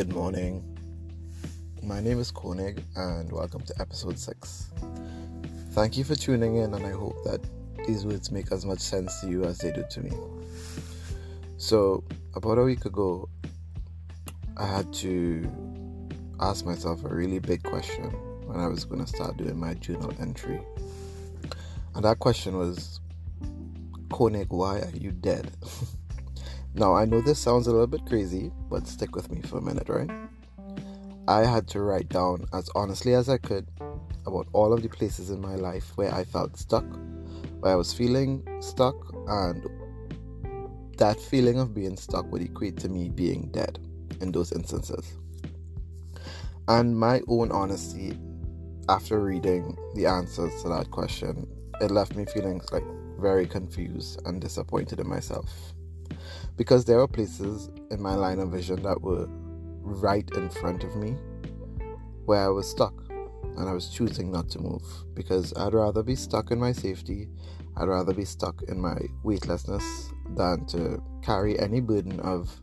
good morning. My name is Koenig, and welcome to episode 6. Thank you for tuning in, and I hope that these words make as much sense to you as they do to me. So, about a week ago, I had to ask myself a really big question when I was going to start doing my journal entry. And that question was Koenig, why are you dead? Now, I know this sounds a little bit crazy, but stick with me for a minute, right? I had to write down as honestly as I could about all of the places in my life where I felt stuck, where I was feeling stuck, and that feeling of being stuck would equate to me being dead in those instances. And my own honesty, after reading the answers to that question, it left me feeling like very confused and disappointed in myself because there were places in my line of vision that were right in front of me where I was stuck and I was choosing not to move because I'd rather be stuck in my safety, I'd rather be stuck in my weightlessness than to carry any burden of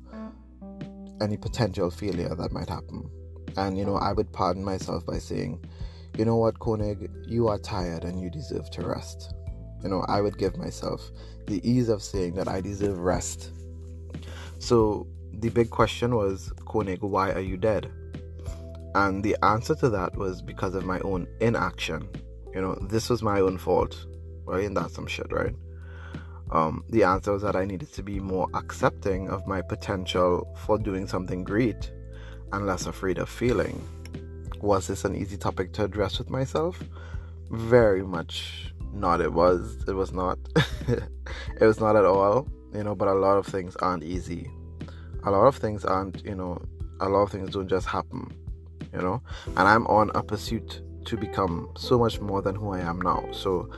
any potential failure that might happen. And you know, I would pardon myself by saying, you know what, Koenig, you are tired and you deserve to rest. You know, I would give myself the ease of saying that I deserve rest so the big question was, Koenig, why are you dead? And the answer to that was because of my own inaction. You know, this was my own fault, right? And that's some shit, right? Um, the answer was that I needed to be more accepting of my potential for doing something great and less afraid of failing. Was this an easy topic to address with myself? Very much not. It was. It was not. it was not at all you know but a lot of things aren't easy a lot of things aren't you know a lot of things don't just happen you know and i'm on a pursuit to become so much more than who i am now so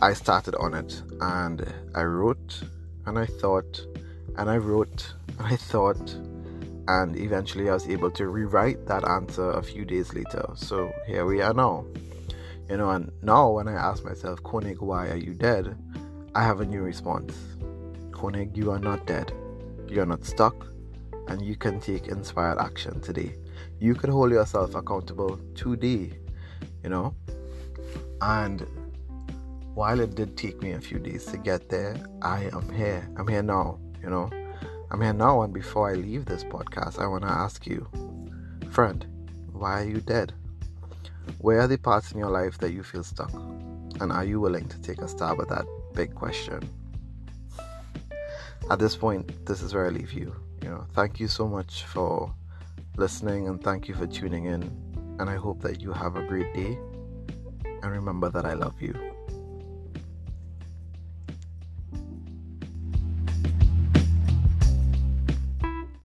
i started on it and i wrote and i thought and i wrote and i thought and eventually i was able to rewrite that answer a few days later so here we are now you know and now when i ask myself koenig why are you dead i have a new response Koenig, you are not dead. You are not stuck, and you can take inspired action today. You can hold yourself accountable today, you know. And while it did take me a few days to get there, I am here. I'm here now, you know. I'm here now, and before I leave this podcast, I want to ask you, friend, why are you dead? Where are the parts in your life that you feel stuck? And are you willing to take a stab at that big question? at this point, this is where I leave you. You know, thank you so much for listening and thank you for tuning in. And I hope that you have a great day. And remember that I love you.